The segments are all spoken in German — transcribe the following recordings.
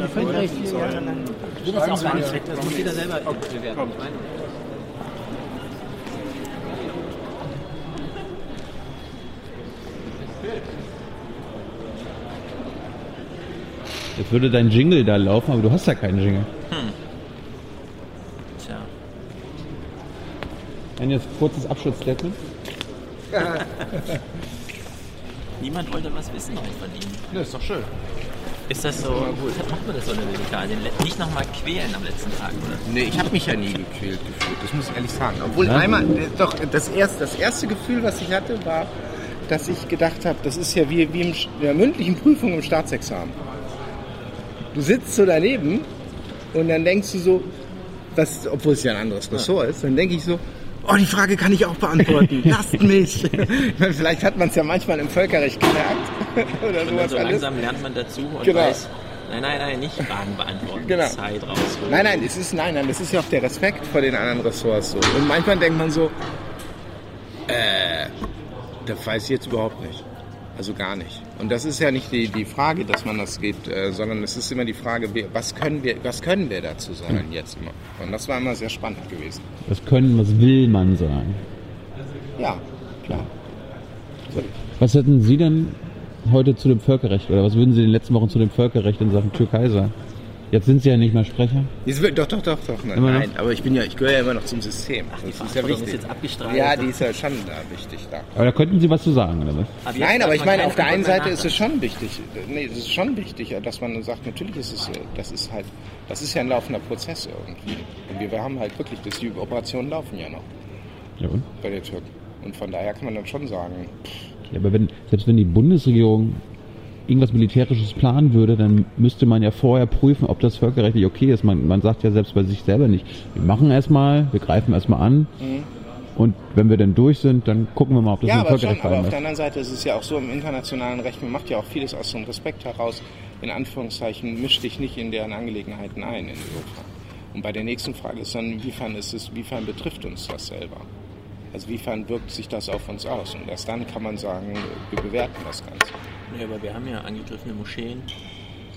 haben Sie völlig recht. Du bist auch gar nicht schlecht, das muss jeder selber bewerten. Ich meine, Jetzt würde dein Jingle da laufen, aber du hast ja keinen Jingle. Tja. Ein jetzt kurzes Abschlussstatement. Niemand wollte was wissen heute von ihm. Ja, ist doch schön. Ist das so? Weshalb macht man das so in der? Den le- Nicht nochmal quälen am letzten Tag, oder? Nee, ich habe mich ja nie gequält gefühlt, das muss ich ehrlich sagen. Obwohl einmal, äh, doch, das erste, das erste Gefühl, was ich hatte, war, dass ich gedacht habe, das ist ja wie, wie in der mündlichen Prüfung im Staatsexamen. Du sitzt so daneben und dann denkst du so, was, obwohl es ja ein anderes Ressort ist, dann denke ich so, oh, die Frage kann ich auch beantworten, lasst mich. Vielleicht hat man es ja manchmal im Völkerrecht gemerkt oder Und dann so alles. langsam lernt man dazu und Genau. weiß, nein, nein, nein, nicht Fragen beantworten, Genau. Zeit rausholen. Nein, nein, es ist, nein, nein, das ist ja auch der Respekt vor den anderen Ressorts so. Und manchmal denkt man so, äh, das weiß ich jetzt überhaupt nicht. Also gar nicht. Und das ist ja nicht die, die Frage, dass man das geht, äh, sondern es ist immer die Frage, was können wir, was können wir dazu sagen jetzt immer. Und das war immer sehr spannend gewesen. Was können, was will man sagen? Ja, klar. Was hätten Sie denn heute zu dem Völkerrecht oder was würden Sie in den letzten Wochen zu dem Völkerrecht in Sachen Türkei sagen? Jetzt sind Sie ja nicht mehr Sprecher. Jetzt Doch, doch, doch, doch. Nein, nein, aber ich bin ja, ich gehöre ja immer noch zum System. Ach, die das ist ja ist wichtig. jetzt abgestrahlt. ja, die ist ja schon da wichtig da. Aber da könnten Sie was zu sagen, oder was? Ab jetzt Nein, aber ich meine, auf der einen Seite ist es schon wichtig. Nee, es ist schon wichtig, dass man sagt, natürlich ist es, das ist halt, das ist ja ein laufender Prozess irgendwie. Und wir, wir haben halt wirklich, das, die Operationen laufen ja noch Ja, und? bei der Türken. Und von daher kann man dann schon sagen, Ja, aber wenn, selbst wenn die Bundesregierung irgendwas Militärisches planen würde, dann müsste man ja vorher prüfen, ob das völkerrechtlich okay ist. Man, man sagt ja selbst bei sich selber nicht, wir machen erstmal, wir greifen erstmal an und wenn wir dann durch sind, dann gucken wir mal, ob das ja, aber schon, aber auf der anderen Seite ist es ja auch so im internationalen Recht, man macht ja auch vieles aus einem Respekt heraus, in Anführungszeichen, misch dich nicht in deren Angelegenheiten ein in Europa. Und bei der nächsten Frage ist dann, inwiefern ist es, inwiefern betrifft uns das selber? Also inwiefern wirkt sich das auf uns aus? Und erst dann kann man sagen, wir bewerten das Ganze. Ja, aber wir haben ja angegriffene Moscheen,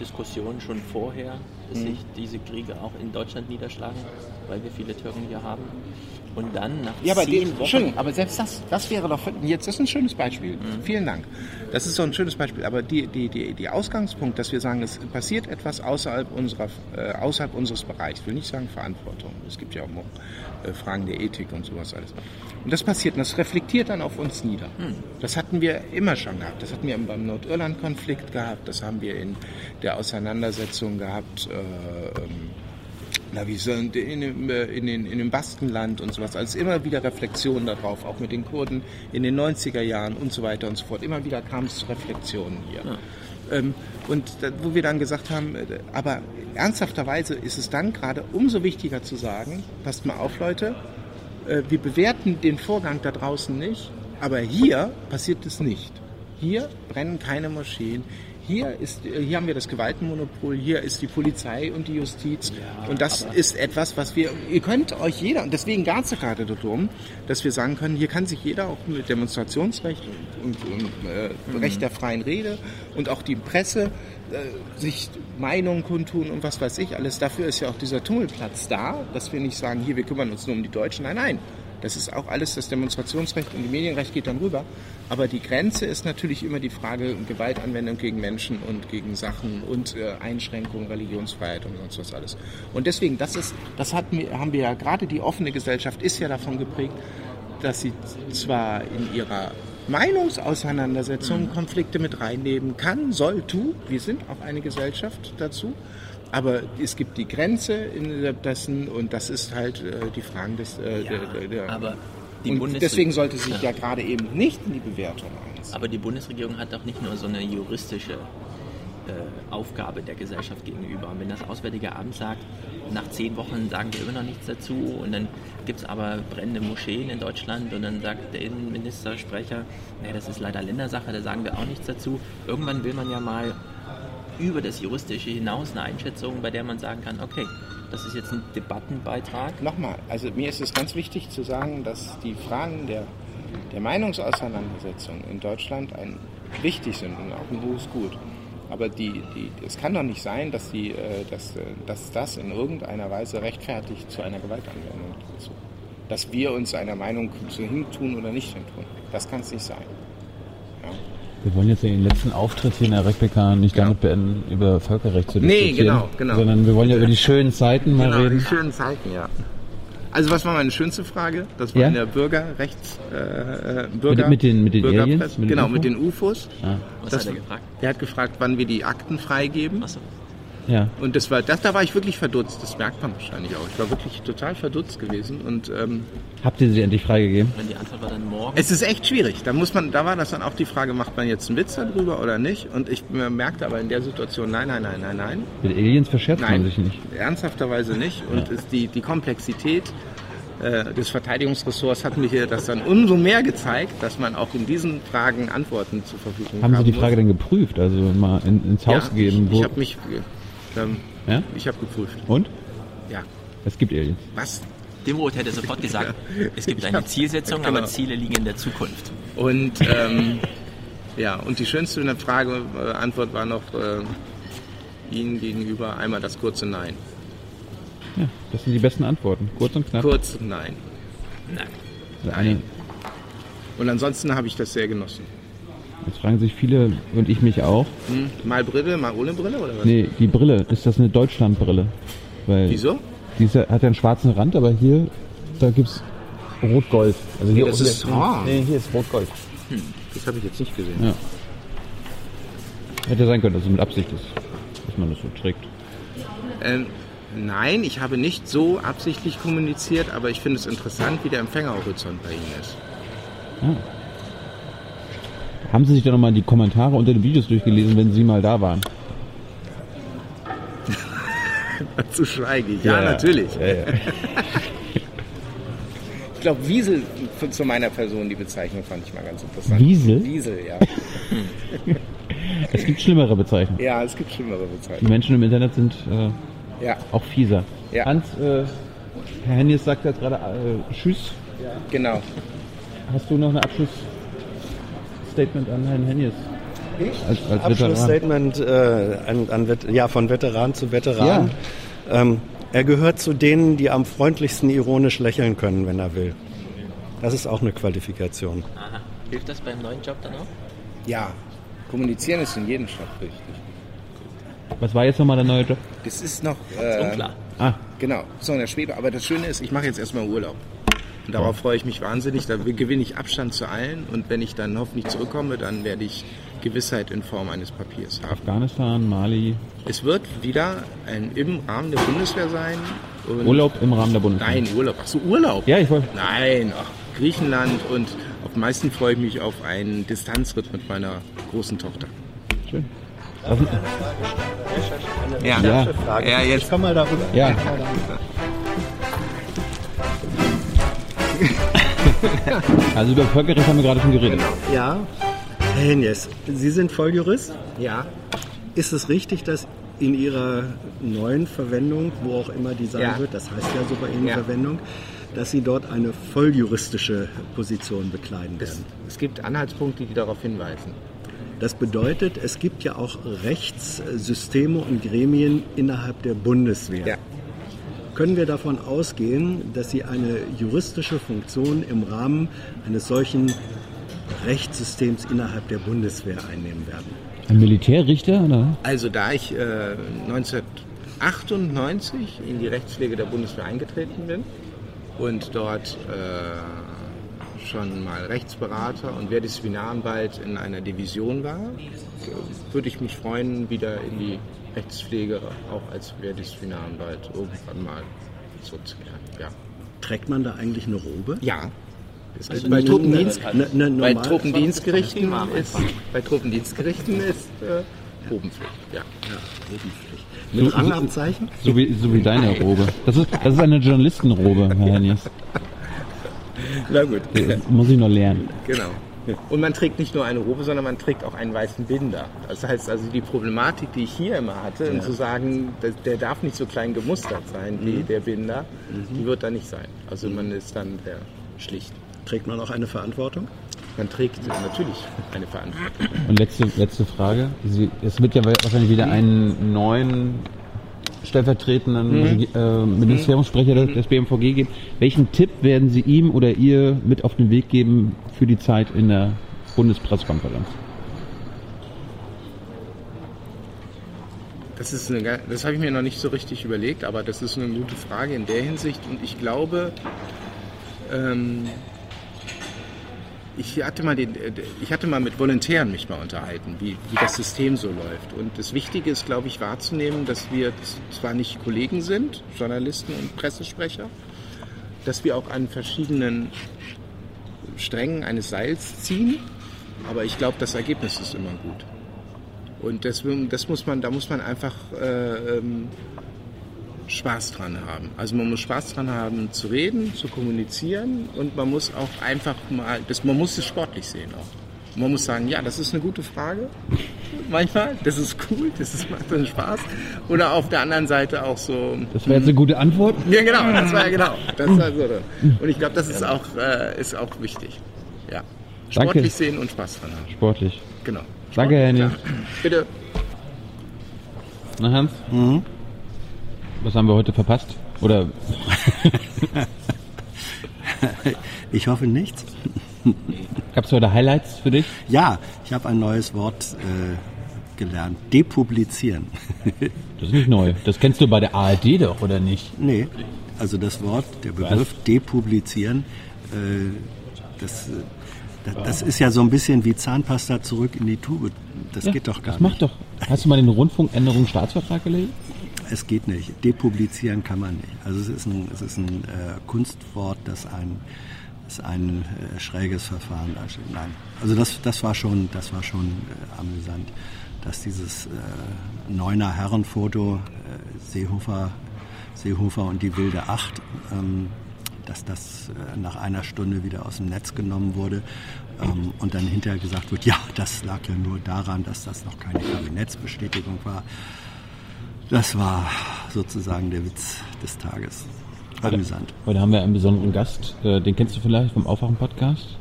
Diskussionen schon vorher, dass Mhm. sich diese Kriege auch in Deutschland niederschlagen, weil wir viele Türken hier haben. Und dann nach Ja, aber, zehn Wochen... Aber selbst das, das wäre doch, jetzt das ist ein schönes Beispiel. Mhm. Vielen Dank. Das ist so ein schönes Beispiel. Aber die, die, die, die Ausgangspunkt, dass wir sagen, es passiert etwas außerhalb, unserer, äh, außerhalb unseres Bereichs, ich will nicht sagen Verantwortung. Es gibt ja auch noch äh, Fragen der Ethik und sowas alles. Und das passiert und das reflektiert dann auf uns nieder. Das hatten wir immer schon gehabt. Das hatten wir beim Nordirland-Konflikt gehabt. Das haben wir in der Auseinandersetzung gehabt. Äh, ähm, na, wie sind in, dem, äh, in, den, in dem Baskenland und sowas. Also immer wieder Reflexionen darauf, auch mit den Kurden in den 90er Jahren und so weiter und so fort. Immer wieder kam es zu Reflexionen hier. Ähm, und da, wo wir dann gesagt haben, äh, aber ernsthafterweise ist es dann gerade umso wichtiger zu sagen, passt mal auf Leute, äh, wir bewerten den Vorgang da draußen nicht, aber hier passiert es nicht. Hier brennen keine Moscheen. Hier, ist, hier haben wir das Gewaltenmonopol, hier ist die Polizei und die Justiz. und das ist etwas, was wir, ihr könnt euch jeder, und deswegen geht es gerade darum, dass wir sagen können, hier kann sich jeder auch mit Demonstrationsrecht und, und äh, Recht der freien Rede und auch die Presse äh, sich Meinungen kundtun und was weiß ich alles. Dafür ist ja auch dieser Tummelplatz da, dass wir nicht sagen, hier, wir kümmern uns nur um die Deutschen. Nein, nein. Das ist auch alles, das Demonstrationsrecht und die Medienrecht geht dann rüber. Aber die Grenze ist natürlich immer die Frage Gewaltanwendung gegen Menschen und gegen Sachen und äh, Einschränkung, Religionsfreiheit und sonst was alles. Und deswegen, das ist, das wir, haben wir ja gerade die offene Gesellschaft ist ja davon geprägt, dass sie zwar in ihrer Meinungsauseinandersetzung Konflikte mit reinnehmen kann, soll, tu. Wir sind auch eine Gesellschaft dazu. Aber es gibt die Grenze in dessen und das ist halt äh, die Fragen des. Äh, Ja, der, der, aber die und deswegen sollte sich ja gerade eben nicht in die Bewertung einziehen. Aber die Bundesregierung hat doch nicht nur so eine juristische äh, Aufgabe der Gesellschaft gegenüber. Und wenn das Auswärtige Amt sagt, nach zehn Wochen sagen wir immer noch nichts dazu und dann gibt es aber brennende Moscheen in Deutschland und dann sagt der Innenministersprecher, naja, das ist leider Ländersache, da sagen wir auch nichts dazu. Irgendwann will man ja mal über das Juristische hinaus eine Einschätzung, bei der man sagen kann, okay, das ist jetzt ein Debattenbeitrag. Nochmal, also mir ist es ganz wichtig zu sagen, dass die Fragen der, der Meinungsauseinandersetzung in Deutschland ein, wichtig sind und auch ein hohes Gut. Aber die, die, es kann doch nicht sein, dass, die, äh, dass, äh, dass das in irgendeiner Weise rechtfertigt zu einer Gewaltanwendung. dazu. Dass wir uns einer Meinung zu hintun oder nicht hintun. Das kann es nicht sein. Wir wollen jetzt den letzten Auftritt hier in der RecPK nicht Ja. damit beenden, über Völkerrecht zu Nee, diskutieren. genau, genau. Sondern wir wollen ja über die schönen Zeiten mal Genau, die reden. schönen Zeiten, ja. Also was war meine schönste Frage? Das war Ja? in der Bürgerrechts... Äh, äh, Bürger, mit den- mit den Aliens? Mit den genau, UFO? mit den UFOs. Ah, Was Das- hat er gefragt? Der hat gefragt, wann wir die Akten freigeben. Achso. Ja. Und das war, das, da war ich wirklich verdutzt. Das merkt man wahrscheinlich auch. Ich war wirklich total verdutzt gewesen. Und ähm, Habt ihr sie endlich freigegeben? Und die Antwort war dann morgen. es ist echt schwierig. Da muss man, da war das dann auch die Frage, macht man jetzt einen Witz darüber oder nicht? Und ich merkte aber in der Situation, nein, nein, nein, nein, nein. Mit Aliens verscherzt man sich nicht. ernsthafterweise nicht. Und ist die, die Komplexität äh, des Verteidigungsressorts hat mir hier das dann umso mehr gezeigt, dass man auch in diesen Fragen Antworten zur Verfügung Haben Sie die muss. Frage denn geprüft? Also mal in, ins Haus ja, gegeben? Ich, wo- ich habe mich, ähm, ja? ich habe geprüft. Und? Ja. Es gibt Aliens. Was? Dimroth hätte sofort gesagt, es gibt eine Zielsetzung, genau. aber Ziele liegen in der Zukunft. Und ähm, ja, und die schönste Frage, äh, Antwort war noch äh, Ihnen gegenüber einmal das kurze Nein. Ja, das sind die besten Antworten. Kurz und knapp. Kurz Nein. Nein. Eine, Und ansonsten habe ich das sehr genossen. Jetzt fragen sich viele und ich mich auch. Hm? Mal Brille, mal ohne Brille oder was? Nee, die Brille, ist das eine Deutschlandbrille? Weil Wieso? Die ist, ja- hat ja einen schwarzen Rand, aber hier, da gibt's Rot-Gold. Also hier das ist- ah. Nee, hier ist Rot-Gold. Das habe ich jetzt nicht gesehen. Ja. Hätte sein können, dass es mit Absicht ist, dass man das so trägt. Ähm, nein, ich habe nicht so absichtlich kommuniziert, aber ich finde es interessant, wie der Empfängerhorizont bei Ihnen ist. Haben Sie sich da nochmal die Kommentare unter den Videos durchgelesen, wenn Sie mal da waren? Zu schweige ich. Ja, natürlich. Ja, ja. Ich glaube, Wiesel für- zu meiner Person, die Bezeichnung fand ich mal ganz interessant. Wiesel? Wiesel, ja. Es gibt schlimmere Bezeichnungen. Ja, es gibt schlimmere Die Bezeichnungen. Menschen im Internet sind äh, Ja, auch fieser. Ja. Hans, äh, Herr Hennies sagt jetzt gerade äh, Tschüss. genau. Hast du noch ein Abschlussstatement an Herrn Hennies? Ich? Als, als Veteran. Abschlussstatement äh, an, an Vet ja, von Veteran zu Veteran. Ähm, er gehört zu denen, die am freundlichsten ironisch lächeln können, wenn er will. Das ist auch eine Qualifikation. Aha. Hilft das beim neuen Job dann auch? Ja, kommunizieren ist in jedem Job wichtig. Was war jetzt nochmal der neue Job? Das ist noch... Äh, Unklar. Ah, Genau, so in der Schwebe. Aber das Schöne ist, ich mache jetzt erstmal Urlaub. Und darauf freue ich mich wahnsinnig. Da gewinne ich Abstand zu allen. Und wenn ich dann hoffentlich zurückkomme, dann werde ich Gewissheit in Form eines Papiers haben. Afghanistan, Mali. Es wird wieder ein, im Rahmen der Bundeswehr sein. Und Urlaub im Rahmen der Bundeswehr. Nein, Urlaub. Ach so, Urlaub. Ja, ich wollte. Nein, ach, Griechenland. Und am meisten freue ich mich auf einen Distanzritt mit meiner großen Tochter. Schön. Ja, Ja. Frage. Ja, jetzt- Ich komm mal darüber. ja. Also über Völkerrecht haben wir gerade schon geredet. Ja, Herr Henjes, Sie sind Volljurist. ja. Ist es richtig, dass in Ihrer neuen Verwendung, wo auch immer die sein Ja. wird, das heißt ja so bei Ihnen Ja. Verwendung, dass Sie dort eine volljuristische Position bekleiden Es, werden? es gibt Anhaltspunkte, die darauf hinweisen. Das bedeutet, es gibt ja auch Rechtssysteme und Gremien innerhalb der Bundeswehr. Ja. Können wir davon ausgehen, dass Sie eine juristische Funktion im Rahmen eines solchen Rechtssystems innerhalb der Bundeswehr einnehmen werden? Ein Militärrichter, oder? Also da ich äh, 1998 in die Rechtspflege der Bundeswehr eingetreten bin und dort äh, schon mal Rechtsberater und Wehrdisziplinararbeit in einer Division war, würde ich mich freuen, wieder in die Rechtspflege auch als Wehrdisziplinararbeit irgendwann mal zurückzukehren. Ja. Trägt man da eigentlich eine Robe? Ja. Also gibt bei, Truppendienst, eine- eine bei Truppendienstgerichten ist, bei Truppendienstgerichten ist äh, Probenpflicht. Ja. Mit Rangabzeichen? So wie, so wie deine Robe. Das ist, das ist eine Journalistenrobe, Herr Hennies. Na gut. Das muss ich noch lernen. Genau. Und man trägt nicht nur eine Robe, sondern man trägt auch einen weißen Binder. Das heißt also, die Problematik, die ich hier immer hatte, um zu sagen, der, der darf nicht so klein gemustert sein wie der Binder, die wird da nicht sein. Also man ist dann sehr schlicht. Trägt man auch eine Verantwortung? man trägt natürlich eine Verantwortung. Und letzte, letzte Frage. Sie, es wird ja wahrscheinlich wieder einen neuen stellvertretenden mhm. äh, Ministeriumssprecher mhm. des BMVG geben. Welchen Tipp werden Sie ihm oder ihr mit auf den Weg geben für die Zeit in der Bundespressekonferenz? Das, ist eine, das habe ich mir noch nicht so richtig überlegt, aber das ist eine gute Frage in der Hinsicht. Und ich glaube, ähm, ich hatte mal den, ich hatte mal mit Volontären mich mal unterhalten, wie, wie das System so läuft. Und das Wichtige ist, glaube ich, wahrzunehmen, dass wir zwar nicht Kollegen sind, Journalisten und Pressesprecher, dass wir auch an verschiedenen Strängen eines Seils ziehen, aber ich glaube, das Ergebnis ist immer gut. Und das, das muss man, da muss man einfach äh, ähm, Spaß dran haben. Also man muss Spaß dran haben zu reden, zu kommunizieren und man muss auch einfach mal, das, man muss es sportlich sehen auch. Man muss sagen, ja, das ist eine gute Frage. Manchmal, das ist cool, das ist, macht dann Spaß. Oder auf der anderen Seite auch so. Das wäre jetzt eine gute Antwort. Ja, genau, das war ja genau. Das war so. Und ich glaube, das ist auch, äh, ist auch wichtig. Ja. Sportlich Danke. sehen und Spaß dran haben. Sportlich. Genau. Danke, Henny. Ja. Bitte. Na, Hans? Mhm. Was haben wir heute verpasst? Oder? ich hoffe nichts. Gab es heute Highlights für dich? Ja, ich habe ein neues Wort äh, gelernt. Depublizieren. das ist nicht neu. Das kennst du bei der ARD doch, oder nicht? Nee. Also das Wort, der Begriff Was? depublizieren, äh, das, das, das, ist ja so ein bisschen wie Zahnpasta zurück in die Tube. Das ja, geht doch gar das nicht. Das macht doch. Hast du mal den Rundfunkänderungsstaatsvertrag gelesen? Es geht nicht. Depublizieren kann man nicht. Also es ist ein, es ist ein äh, Kunstwort, das ein, das ein äh, schräges Verfahren darstellt. Nein. Also das, das war schon, das war schon äh, amüsant, dass dieses äh, Neuner Herrenfoto äh, Seehofer, Seehofer und die wilde Acht, ähm, dass das äh, nach einer Stunde wieder aus dem Netz genommen wurde ähm, und dann hinterher gesagt wird, ja, das lag ja nur daran, dass das noch keine Kabinettsbestätigung war. Das war sozusagen der Witz des Tages. Amüsant. Heute haben wir einen besonderen Gast, äh, den kennst du vielleicht vom Aufwachen-Podcast?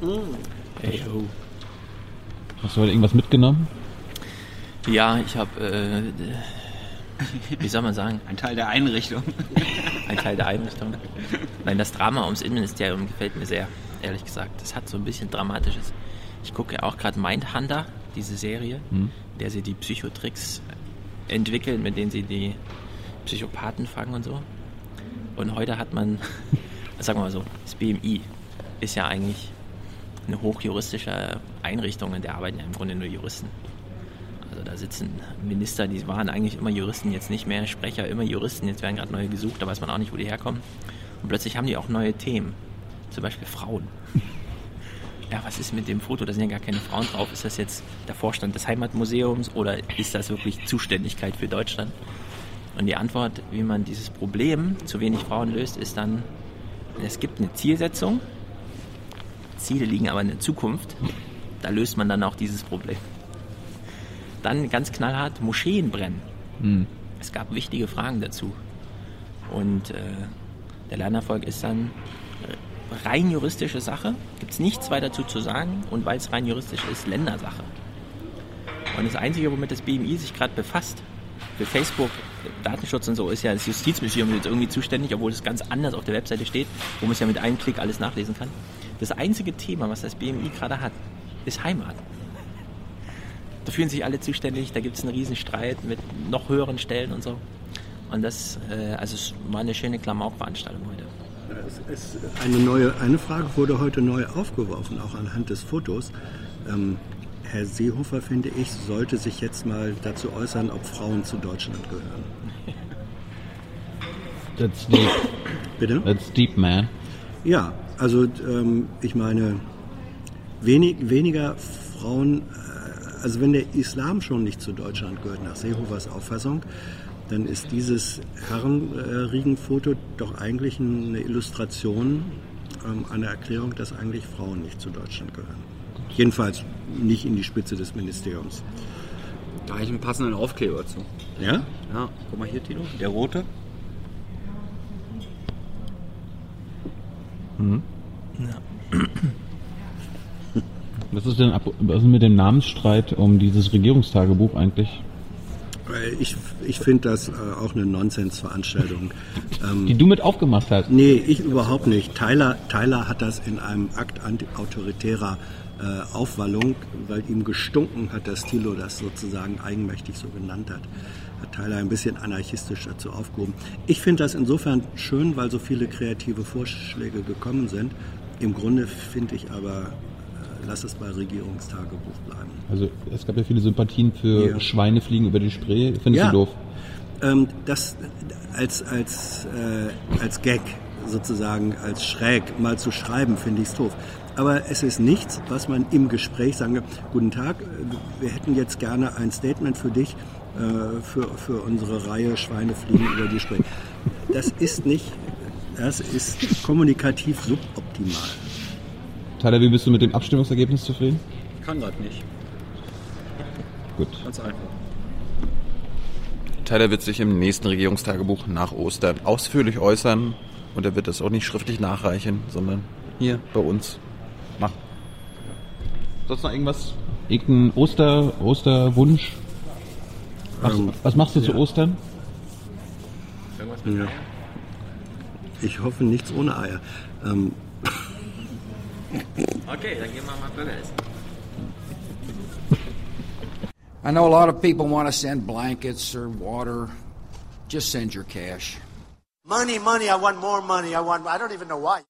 Mm. Hey, oh. Hast du heute irgendwas mitgenommen? Ja, ich habe, äh, wie soll man sagen? Ein Teil der Einrichtung. Ein Teil der Einrichtung. Nein, das Drama ums Innenministerium gefällt mir sehr, ehrlich gesagt. Das hat so ein bisschen Dramatisches. Ich gucke ja auch gerade Mindhunter, diese Serie, hm. der sie die Psychotricks entwickeln, mit denen sie die Psychopathen fangen und so. Und heute hat man, sagen wir mal so, das BMI ist ja eigentlich eine hochjuristische Einrichtung, in der arbeiten ja im Grunde nur Juristen. Also da sitzen Minister, die waren eigentlich immer Juristen, jetzt nicht mehr, Sprecher immer Juristen, jetzt werden gerade neue gesucht, da weiß man auch nicht, wo die herkommen. Und plötzlich haben die auch neue Themen, zum Beispiel Frauen ja, was ist mit dem Foto? Da sind ja gar keine Frauen drauf. Ist das jetzt der Vorstand des Heimatmuseums oder ist das wirklich Zuständigkeit für Deutschland? Und die Antwort, wie man dieses Problem zu wenig Frauen löst, ist dann, es gibt eine Zielsetzung. Ziele liegen aber in der Zukunft. Da löst man dann auch dieses Problem. Dann ganz knallhart Moscheen brennen. Mhm. Es gab wichtige Fragen dazu. Und äh, der Lernerfolg ist dann rein juristische Sache, gibt es nichts weiter dazu zu sagen und weil es rein juristisch ist, Ländersache. Und das Einzige, womit das BMI sich gerade befasst, für Facebook, Datenschutz und so, ist ja das Justizmuseum jetzt irgendwie zuständig, obwohl es ganz anders auf der Webseite steht, wo man es ja mit einem Klick alles nachlesen kann. Das einzige Thema, was das BMI gerade hat, ist Heimat. Da fühlen sich alle zuständig, da gibt es einen Riesenstreit mit noch höheren Stellen und so. Und das, äh, also es war eine schöne Klamauk-Veranstaltung heute. Es, eine, neue, eine Frage wurde heute neu aufgeworfen, auch anhand des Fotos. Ähm, Herr Seehofer, finde ich, sollte sich jetzt mal dazu äußern, ob Frauen zu Deutschland gehören. That's deep. Bitte? That's deep, man. Ja, also ähm, ich meine, wenig, weniger Frauen, äh, also wenn der Islam schon nicht zu Deutschland gehört, nach Seehofers Auffassung, dann ist dieses Herrenriegenfoto doch eigentlich eine Illustration, ähm, eine Erklärung, dass eigentlich Frauen nicht zu Deutschland gehören. Jedenfalls nicht in die Spitze des Ministeriums. Da habe ich einen passenden Aufkleber zu. Ja? Ja, guck mal hier, Tino. Der rote. Mhm. Ja. Was ist denn ab, was ist mit dem Namensstreit um dieses Regierungstagebuch eigentlich? Ich, ich finde das äh, auch eine Nonsensveranstaltung. Ähm, Die du mit aufgemacht hast. nee, ich überhaupt nicht. Tyler, Tyler hat das in einem Akt autoritärer äh, Aufwallung, weil ihm gestunken hat, dass Thilo das sozusagen eigenmächtig so genannt hat. Hat Tyler ein bisschen anarchistisch dazu aufgehoben. Ich finde das insofern schön, weil so viele kreative Vorschläge gekommen sind. Im Grunde finde ich aber, lass es bei Regierungstagebuch bleiben. Also es gab ja viele Sympathien für Ja. Schweine fliegen über die Spree. Findest Ja. du doof? Ähm, das als, als, äh, als Gag sozusagen, als schräg mal zu schreiben, finde ich es doof. Aber es ist nichts, was man im Gespräch sagen kann, guten Tag, wir hätten jetzt gerne ein Statement für dich, äh, für, für unsere Reihe Schweine fliegen über die Spree. Das ist nicht, das ist kommunikativ suboptimal. Tyler, wie bist du mit dem Abstimmungsergebnis zufrieden? Kann grad nicht. Gut. Ganz einfach. Tyler wird sich im nächsten Regierungstagebuch nach Ostern ausführlich äußern und er wird das auch nicht schriftlich nachreichen, sondern hier bei uns machen. Sonst noch irgendwas? Irgendein Oster, Osterwunsch? Was, Ähm, was machst du zu ja. Ostern? Irgendwas mit Ja. Eier? Ich hoffe nichts ohne Eier. Ähm, Okay, dann gehen wir mal Burger essen. I know a lot of people want to send blankets or water. Just send your cash. Money, money, I want more money. I want, I don't even know why.